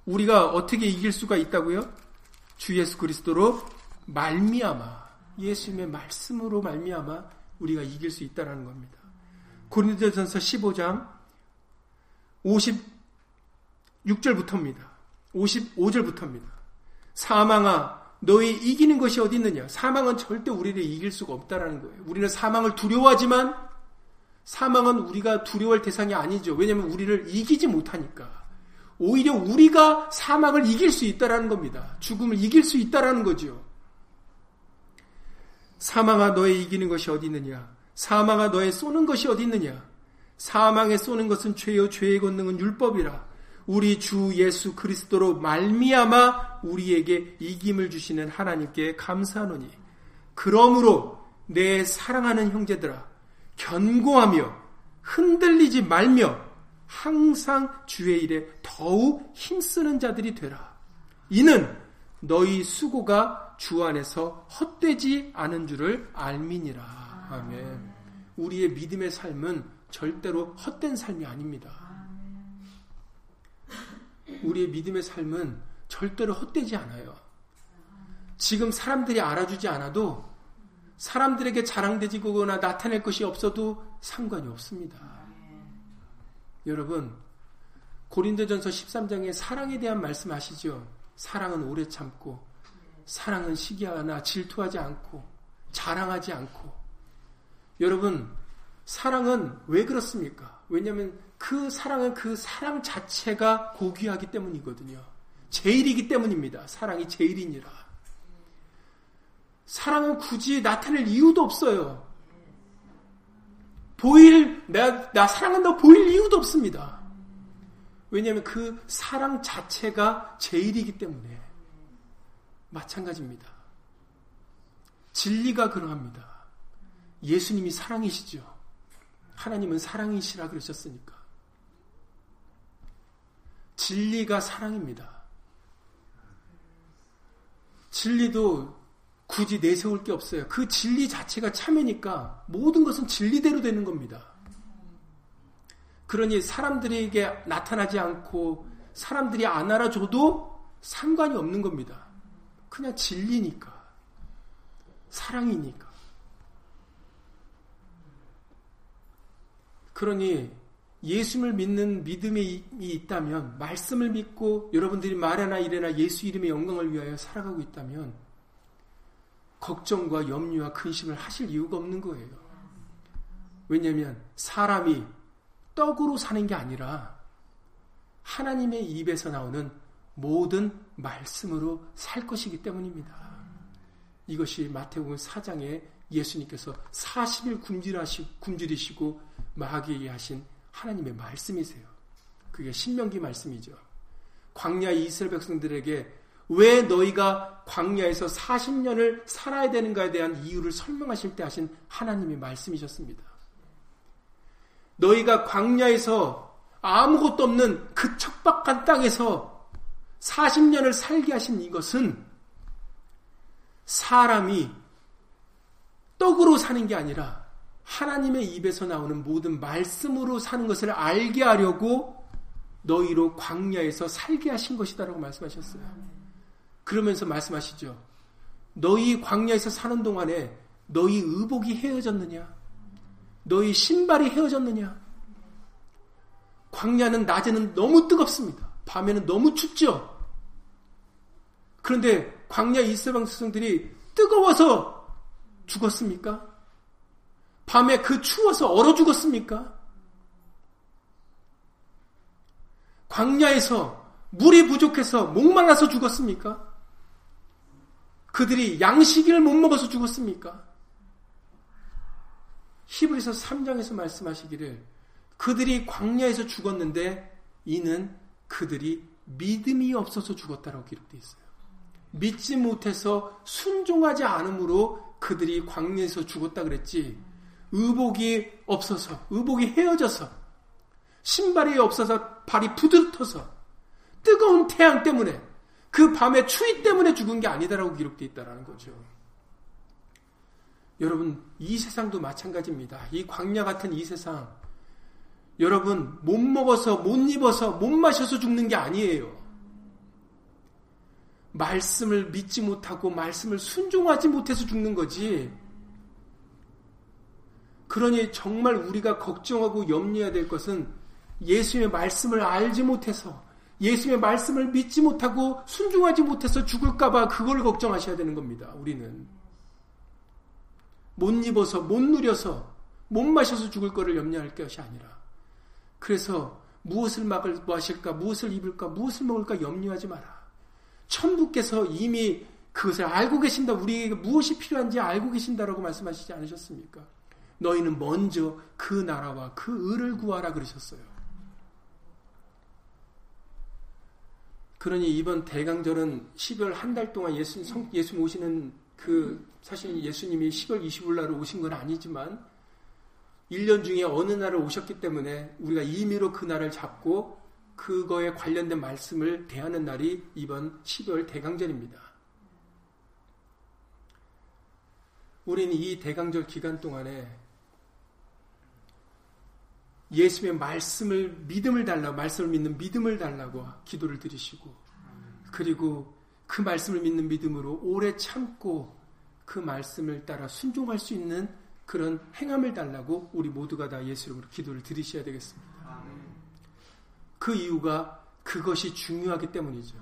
우리가 어떻게 이길 수가 있다고요? 주 예수 그리스도로 말미암아 예수님의 말씀으로 말미암아 우리가 이길 수 있다라는 겁니다. 고린도전서 15장 56절부터입니다. 55절부터입니다. 사망아 너희 이기는 것이 어디 있느냐? 사망은 절대 우리를 이길 수가 없다라는 거예요. 우리는 사망을 두려워하지만 사망은 우리가 두려워할 대상이 아니죠. 왜냐하면 우리를 이기지 못하니까. 오히려 우리가 사망을 이길 수 있다라는 겁니다. 죽음을 이길 수 있다라는 거죠. 사망아 너의 이기는 것이 어디 있느냐? 사망아 너의 쏘는 것이 어디 있느냐? 사망에 쏘는 것은 죄요 죄의 권능은 율법이라. 우리 주 예수 그리스도로 말미암아 우리에게 이김을 주시는 하나님께 감사하노니 그러므로 내 사랑하는 형제들아 견고하며 흔들리지 말며 항상 주의 일에 더욱 힘쓰는 자들이 되라. 이는 너희 수고가 주 안에서 헛되지 않은 줄을 알미니라. 아멘. 우리의 믿음의 삶은 절대로 헛된 삶이 아닙니다. 우리의 믿음의 삶은 절대로 헛되지 않아요. 지금 사람들이 알아주지 않아도 사람들에게 자랑되지거나 나타낼 것이 없어도 상관이 없습니다. 여러분, 고린도전서 13장에 사랑에 대한 말씀하시죠. 사랑은 오래 참고, 사랑은 시기하나 질투하지 않고, 자랑하지 않고. 여러분, 사랑은 왜 그렇습니까? 왜냐하면 그 사랑은 그 사랑 자체가 고귀하기 때문이거든요. 제일이기 때문입니다. 사랑이 제일이니라. 사랑은 굳이 나타낼 이유도 없어요. 보일, 나, 나 사랑한다고 보일 이유도 없습니다. 왜냐하면 그 사랑 자체가 제일이기 때문에 마찬가지입니다. 진리가 그러합니다. 예수님이 사랑이시죠. 하나님은 사랑이시라 그러셨으니까. 진리가 사랑입니다. 진리도 굳이 내세울 게 없어요. 그 진리 자체가 참이니까 모든 것은 진리대로 되는 겁니다. 그러니 사람들에게 나타나지 않고 사람들이 안 알아줘도 상관이 없는 겁니다. 그냥 진리니까. 사랑이니까. 그러니 예수를 믿는 믿음이 있다면, 말씀을 믿고 여러분들이 말하나 이래나 예수 이름의 영광을 위하여 살아가고 있다면, 걱정과 염려와 근심을 하실 이유가 없는 거예요. 왜냐하면 사람이 떡으로 사는 게 아니라 하나님의 입에서 나오는 모든 말씀으로 살 것이기 때문입니다. 이것이 마태복음 4장에 예수님께서 40일 굶주리시고 마귀에게 하신 하나님의 말씀이세요. 그게 신명기 말씀이죠. 광야 이스라엘 백성들에게 왜 너희가 광야에서 40년을 살아야 되는가에 대한 이유를 설명하실 때 하신 하나님의 말씀이셨습니다. 너희가 광야에서 아무것도 없는 그 척박한 땅에서 40년을 살게 하신 이것은 사람이 떡으로 사는 게 아니라 하나님의 입에서 나오는 모든 말씀으로 사는 것을 알게 하려고 너희로 광야에서 살게 하신 것이다라고 말씀하셨어요. 그러면서 말씀하시죠. 너희 광야에서 사는 동안에 너희 의복이 헤어졌느냐? 너희 신발이 헤어졌느냐? 광야는 낮에는 너무 뜨겁습니다. 밤에는 너무 춥죠. 그런데 광야 이스라엘 백성들이 뜨거워서 죽었습니까? 밤에 그 추워서 얼어 죽었습니까? 광야에서 물이 부족해서 목말라서 죽었습니까? 그들이 양식을 못 먹어서 죽었습니까? 히브리서 3장에서 말씀하시기를 그들이 광야에서 죽었는데 이는 그들이 믿음이 없어서 죽었다라고 기록되어 있어요. 믿지 못해서 순종하지 않으므로 그들이 광야에서 죽었다 그랬지. 의복이 없어서, 의복이 헤어져서, 신발이 없어서 발이 부드러워서, 뜨거운 태양 때문에, 그 밤의 추위 때문에 죽은 게 아니다라고 기록되어 있다라는 거죠. 여러분, 이 세상도 마찬가지입니다. 이 광야 같은 이 세상. 여러분, 못 먹어서, 못 입어서, 못 마셔서 죽는 게 아니에요. 말씀을 믿지 못하고, 말씀을 순종하지 못해서 죽는 거지. 그러니 정말 우리가 걱정하고 염려해야 될 것은 예수의 말씀을 알지 못해서, 예수의 말씀을 믿지 못하고 순종하지 못해서 죽을까봐 그걸 걱정하셔야 되는 겁니다. 우리는. 못 입어서, 못 누려서, 못 마셔서 죽을 거를 염려할 것이 아니라. 그래서 무엇을 막을, 마실까, 무엇을 입을까, 무엇을 먹을까 염려하지 마라. 천부께서 이미 그것을 알고 계신다. 우리에게 무엇이 필요한지 알고 계신다라고 말씀하시지 않으셨습니까? 너희는 먼저 그 나라와 그 의를 구하라 그러셨어요. 그러니 이번 대강절은 10월 한 달 동안 예수, 성, 예수 모시는 그, 사실 예수님이 10월 20일 날 오신 건 아니지만, 1년 중에 어느 날을 오셨기 때문에 우리가 임의로 그 날을 잡고 그거에 관련된 말씀을 대하는 날이 이번 12월 대강절입니다. 우리는 이 대강절 기간 동안에 예수의 말씀을 믿음을 달라고 말씀을 믿는 믿음을 달라고 기도를 드리시고 그리고 그 말씀을 믿는 믿음으로 오래 참고 그 말씀을 따라 순종할 수 있는 그런 행함을 달라고 우리 모두가 다 예수 이름으로 기도를 드리셔야 되겠습니다. 그 이유가 그것이 중요하기 때문이죠.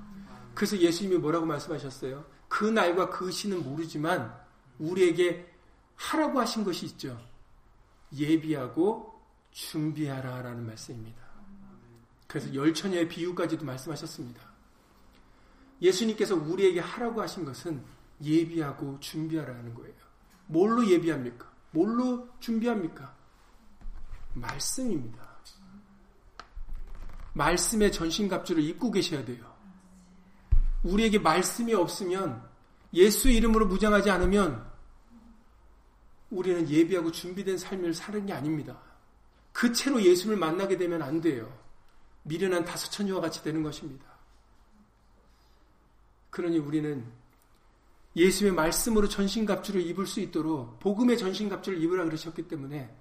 그래서 예수님이 뭐라고 말씀하셨어요? 그 날과 그 시는 모르지만 우리에게 하라고 하신 것이 있죠. 예비하고 준비하라 라는 말씀입니다. 그래서 열처녀의 비유까지도 말씀하셨습니다. 예수님께서 우리에게 하라고 하신 것은 예비하고 준비하라는 거예요. 뭘로 예비합니까? 뭘로 준비합니까? 말씀입니다. 말씀의 전신갑주를 입고 계셔야 돼요. 우리에게 말씀이 없으면 예수 이름으로 무장하지 않으면 우리는 예비하고 준비된 삶을 사는 게 아닙니다. 그 채로 예수를 만나게 되면 안 돼요. 미련한 다섯 처녀와 같이 되는 것입니다. 그러니 우리는 예수의 말씀으로 전신갑주를 입을 수 있도록 복음의 전신갑주를 입으라 그러셨기 때문에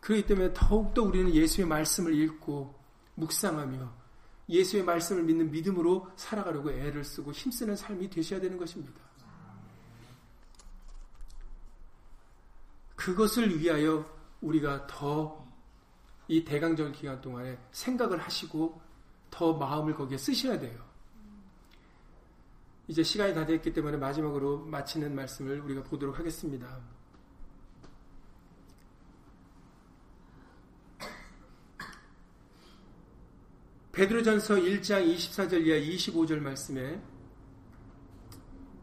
그렇기 때문에 더욱더 우리는 예수의 말씀을 읽고 묵상하며 예수의 말씀을 믿는 믿음으로 살아가려고 애를 쓰고 힘쓰는 삶이 되셔야 되는 것입니다. 그것을 위하여 우리가 더 이 대강절 기간 동안에 생각을 하시고 더 마음을 거기에 쓰셔야 돼요. 이제 시간이 다 됐기 때문에 마지막으로 마치는 말씀을 우리가 보도록 하겠습니다. 베드로전서 1장 24절 이하 25절 말씀에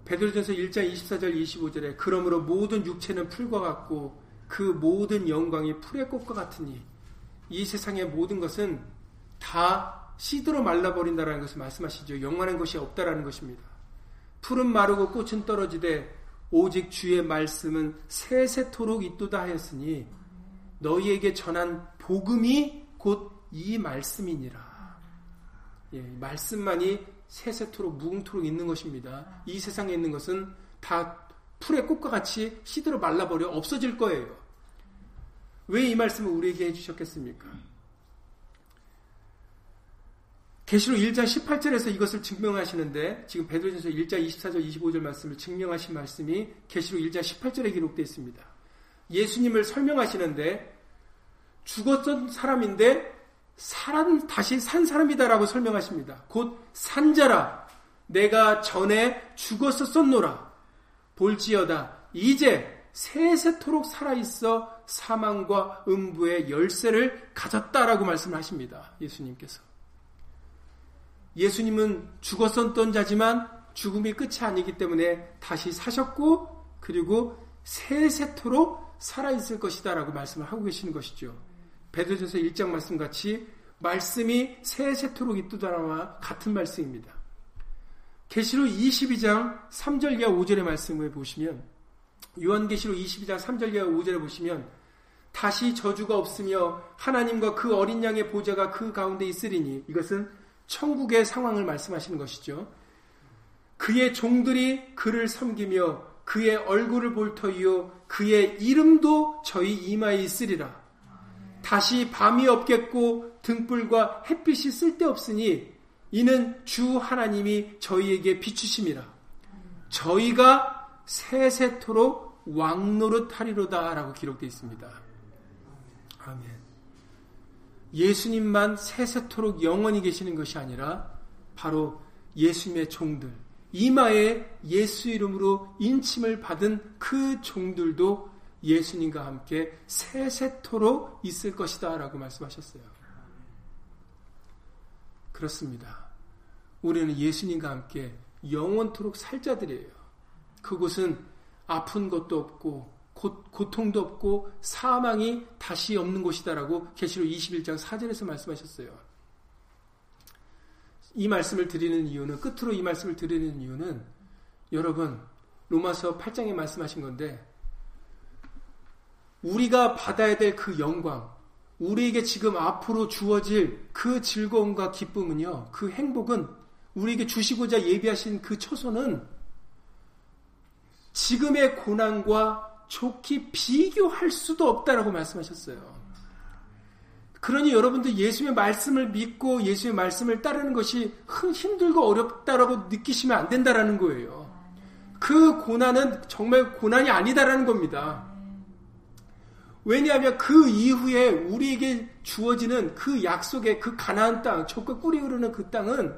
베드로전서 1장 24절 25절에 그러므로 모든 육체는 풀과 같고 그 모든 영광이 풀의 꽃과 같으니 이 세상의 모든 것은 다 시들어 말라버린다라는 것을 말씀하시죠. 영원한 것이 없다라는 것입니다. 풀은 마르고 꽃은 떨어지되 오직 주의 말씀은 세세토록 있도다 하였으니 너희에게 전한 복음이 곧 이 말씀이니라. 예, 말씀만이 세세토록 무궁토록 있는 것입니다. 이 세상에 있는 것은 다 풀의 꽃과 같이 시들어 말라버려 없어질 거예요. 왜 이 말씀을 우리에게 해주셨겠습니까? 계시록 1장 18절에서 이것을 증명하시는데 지금 베드로전서 1장 24절 25절 말씀을 증명하신 말씀이 계시록 1장 18절에 기록되어 있습니다. 예수님을 설명하시는데 죽었던 사람인데 사람 다시 산 사람이다라고 설명하십니다. 곧 산자라 내가 전에 죽었었노라 볼지어다 이제 세세토록 살아있어 사망과 음부의 열쇠를 가졌다라고 말씀하십니다. 예수님께서 예수님은 죽었었던 자지만 죽음이 끝이 아니기 때문에 다시 사셨고 그리고 세세토록 살아있을 것이다라고 말씀을 하고 계시는 것이죠. 베드로전서 1장 말씀 같이 말씀이 세세토록 있도다라와 같은 말씀입니다. 계시록 22장 3절 이하 5절의 말씀을 보시면 요한계시록 22장 3절 이하 5절에 보시면 다시 저주가 없으며 하나님과 그 어린 양의 보좌가 그 가운데 있으리니 이것은 천국의 상황을 말씀하시는 것이죠. 그의 종들이 그를 섬기며 그의 얼굴을 볼 터이요 그의 이름도 저희 이마에 있으리라. 다시 밤이 없겠고 등불과 햇빛이 쓸데없으니 이는 주 하나님이 저희에게 비추심이라. 저희가 세세토록 왕노릇하리로다 라고 기록되어 있습니다. 아멘. 예수님만 세세토록 영원히 계시는 것이 아니라 바로 예수님의 종들, 이마에 예수 이름으로 인침을 받은 그 종들도 예수님과 함께 세세토록 있을 것이다 라고 말씀하셨어요. 그렇습니다. 우리는 예수님과 함께 영원토록 살 자들이에요. 그곳은 아픈 것도 없고 고, 고 통도 없고 사망이 다시 없는 곳이다라고 계시록 21장 4절에서 말씀하셨어요. 이 말씀을 드리는 이유는 끝으로 이 말씀을 드리는 이유는 여러분 로마서 8장에 말씀하신 건데 우리가 받아야 될 그 영광, 우리에게 지금 앞으로 주어질 그 즐거움과 기쁨은요, 그 행복은 우리에게 주시고자 예비하신 그 초소는 지금의 고난과 좋게 비교할 수도 없다라고 말씀하셨어요. 그러니 여러분들 예수의 말씀을 믿고 예수의 말씀을 따르는 것이 힘들고 어렵다라고 느끼시면 안 된다라는 거예요. 그 고난은 정말 고난이 아니다라는 겁니다. 왜냐하면 그 이후에 우리에게 주어지는 그 약속의 그 가나안 땅, 젖과 꿀이 흐르는 그 땅은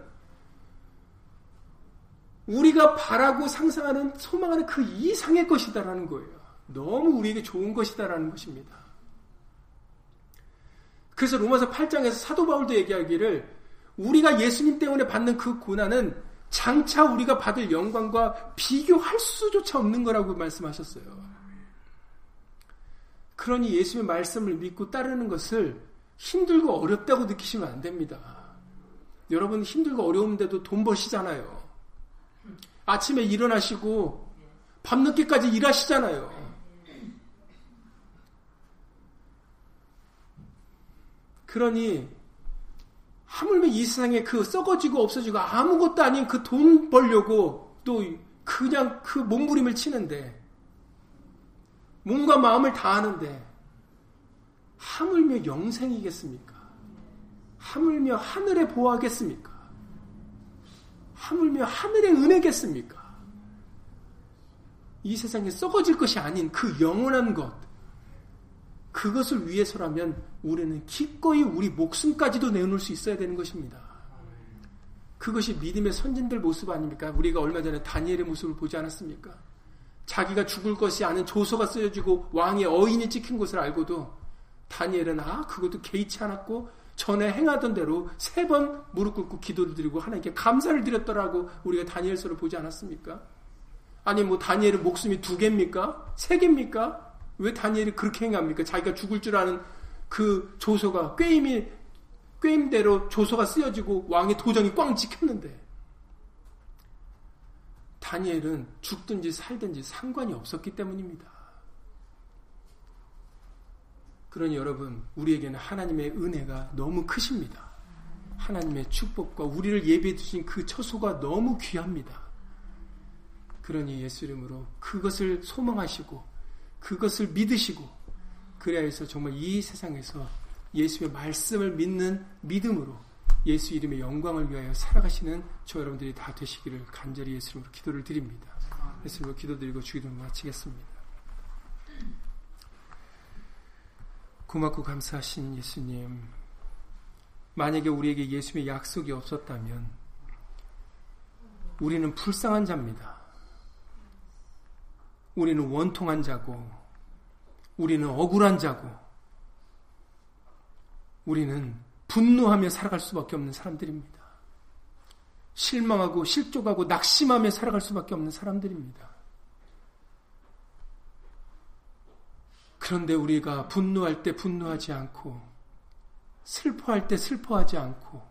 우리가 바라고 상상하는 소망하는 그 이상의 것이다라는 거예요. 너무 우리에게 좋은 것이다라는 것입니다. 그래서 로마서 8장에서 사도 바울도 얘기하기를 우리가 예수님 때문에 받는 그 고난은 장차 우리가 받을 영광과 비교할 수조차 없는 거라고 말씀하셨어요. 그러니 예수님의 말씀을 믿고 따르는 것을 힘들고 어렵다고 느끼시면 안 됩니다. 여러분 힘들고 어려운데도 돈 버시잖아요. 아침에 일어나시고 밤늦게까지 일하시잖아요. 그러니 하물며 이 세상에 그 썩어지고 없어지고 아무것도 아닌 그 돈 벌려고 또 그냥 그 몸부림을 치는데 몸과 마음을 다하는데 하물며 영생이겠습니까? 하물며 하늘에 보호하겠습니까? 하물며 하늘의 은혜겠습니까? 이 세상에 썩어질 것이 아닌 그 영원한 것, 그것을 위해서라면 우리는 기꺼이 우리 목숨까지도 내놓을 수 있어야 되는 것입니다. 그것이 믿음의 선진들 모습 아닙니까? 우리가 얼마 전에 다니엘의 모습을 보지 않았습니까? 자기가 죽을 것이 아닌 조서가 쓰여지고 왕의 어인이 찍힌 것을 알고도 다니엘은 아 그것도 개의치 않았고 전에 행하던 대로 세 번 무릎 꿇고 기도를 드리고 하나님께 감사를 드렸더라고 우리가 다니엘서를 보지 않았습니까? 아니 뭐 다니엘의 목숨이 두 개입니까? 세 개입니까? 왜 다니엘이 그렇게 행합니까? 자기가 죽을 줄 아는 그 조서가 꾀임이 꾀임대로 조서가 쓰여지고 왕의 도정이 꽝 찍혔는데 다니엘은 죽든지 살든지 상관이 없었기 때문입니다. 그러니 여러분, 우리에게는 하나님의 은혜가 너무 크십니다. 하나님의 축복과 우리를 예배해 주신 그 처소가 너무 귀합니다. 그러니 예수 이름으로 그것을 소망하시고 그것을 믿으시고 그래야 해서 정말 이 세상에서 예수의 말씀을 믿는 믿음으로 예수 이름의 영광을 위하여 살아가시는 저 여러분들이 다 되시기를 간절히 예수 이름으로 기도를 드립니다. 예수 이름으로 기도드리고 주기도 마치겠습니다. 고맙고 감사하신 예수님. 만약에 우리에게 예수의 약속이 없었다면 우리는 불쌍한 자입니다. 우리는 원통한 자고 우리는 억울한 자고 우리는 분노하며 살아갈 수밖에 없는 사람들입니다. 실망하고 실족하고 낙심하며 살아갈 수밖에 없는 사람들입니다. 그런데 우리가 분노할 때 분노하지 않고 슬퍼할 때 슬퍼하지 않고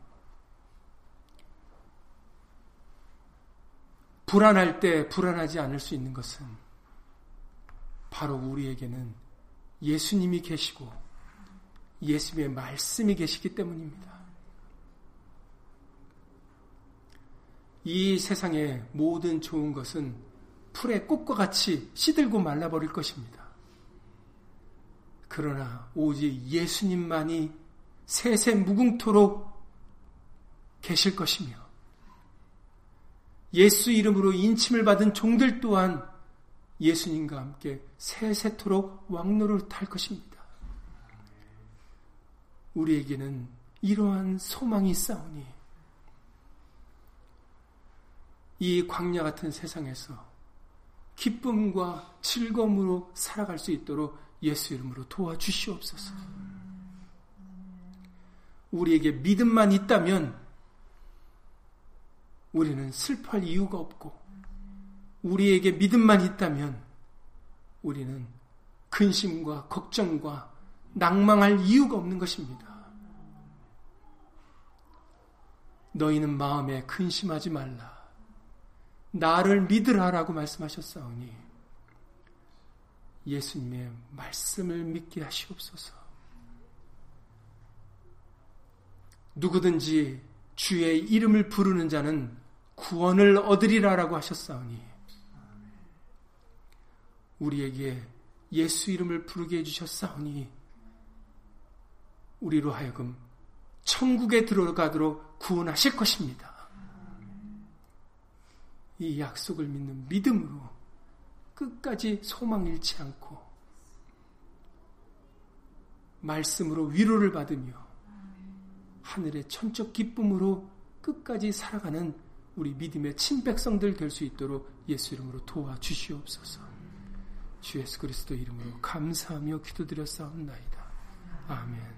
불안할 때 불안하지 않을 수 있는 것은 바로 우리에게는 예수님이 계시고 예수님의 말씀이 계시기 때문입니다. 이 세상의 모든 좋은 것은 풀의 꽃과 같이 시들고 말라버릴 것입니다. 그러나 오직 예수님만이 세세 무궁토록 계실 것이며 예수 이름으로 인침을 받은 종들 또한 예수님과 함께 세세토록 왕로를 탈 것입니다. 우리에게는 이러한 소망이 있사오니 이 광야 같은 세상에서 기쁨과 즐거움으로 살아갈 수 있도록 예수 이름으로 도와주시옵소서. 우리에게 믿음만 있다면 우리는 슬퍼할 이유가 없고 우리에게 믿음만 있다면 우리는 근심과 걱정과 낭망할 이유가 없는 것입니다. 너희는 마음에 근심하지 말라. 나를 믿으라라고 말씀하셨사오니 예수님의 말씀을 믿게 하시옵소서. 누구든지 주의 이름을 부르는 자는 구원을 얻으리라라고 하셨사오니 우리에게 예수 이름을 부르게 해주셨사오니 우리로 하여금 천국에 들어가도록 구원하실 것입니다. 이 약속을 믿는 믿음으로 끝까지 소망 잃지 않고 말씀으로 위로를 받으며 하늘의 천적 기쁨으로 끝까지 살아가는 우리 믿음의 친백성들 될 수 있도록 예수 이름으로 도와주시옵소서. 주 예수 그리스도 이름으로 감사하며 기도드렸사옵나이다. 아멘.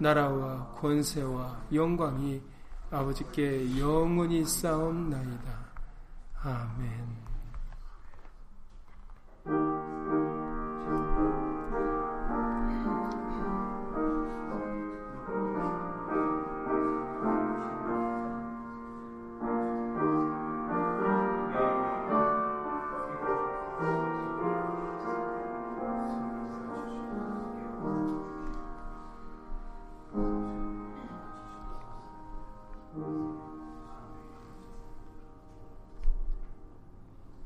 나라와 권세와 영광이 아버지께 영원히 싸움나이다. 아멘.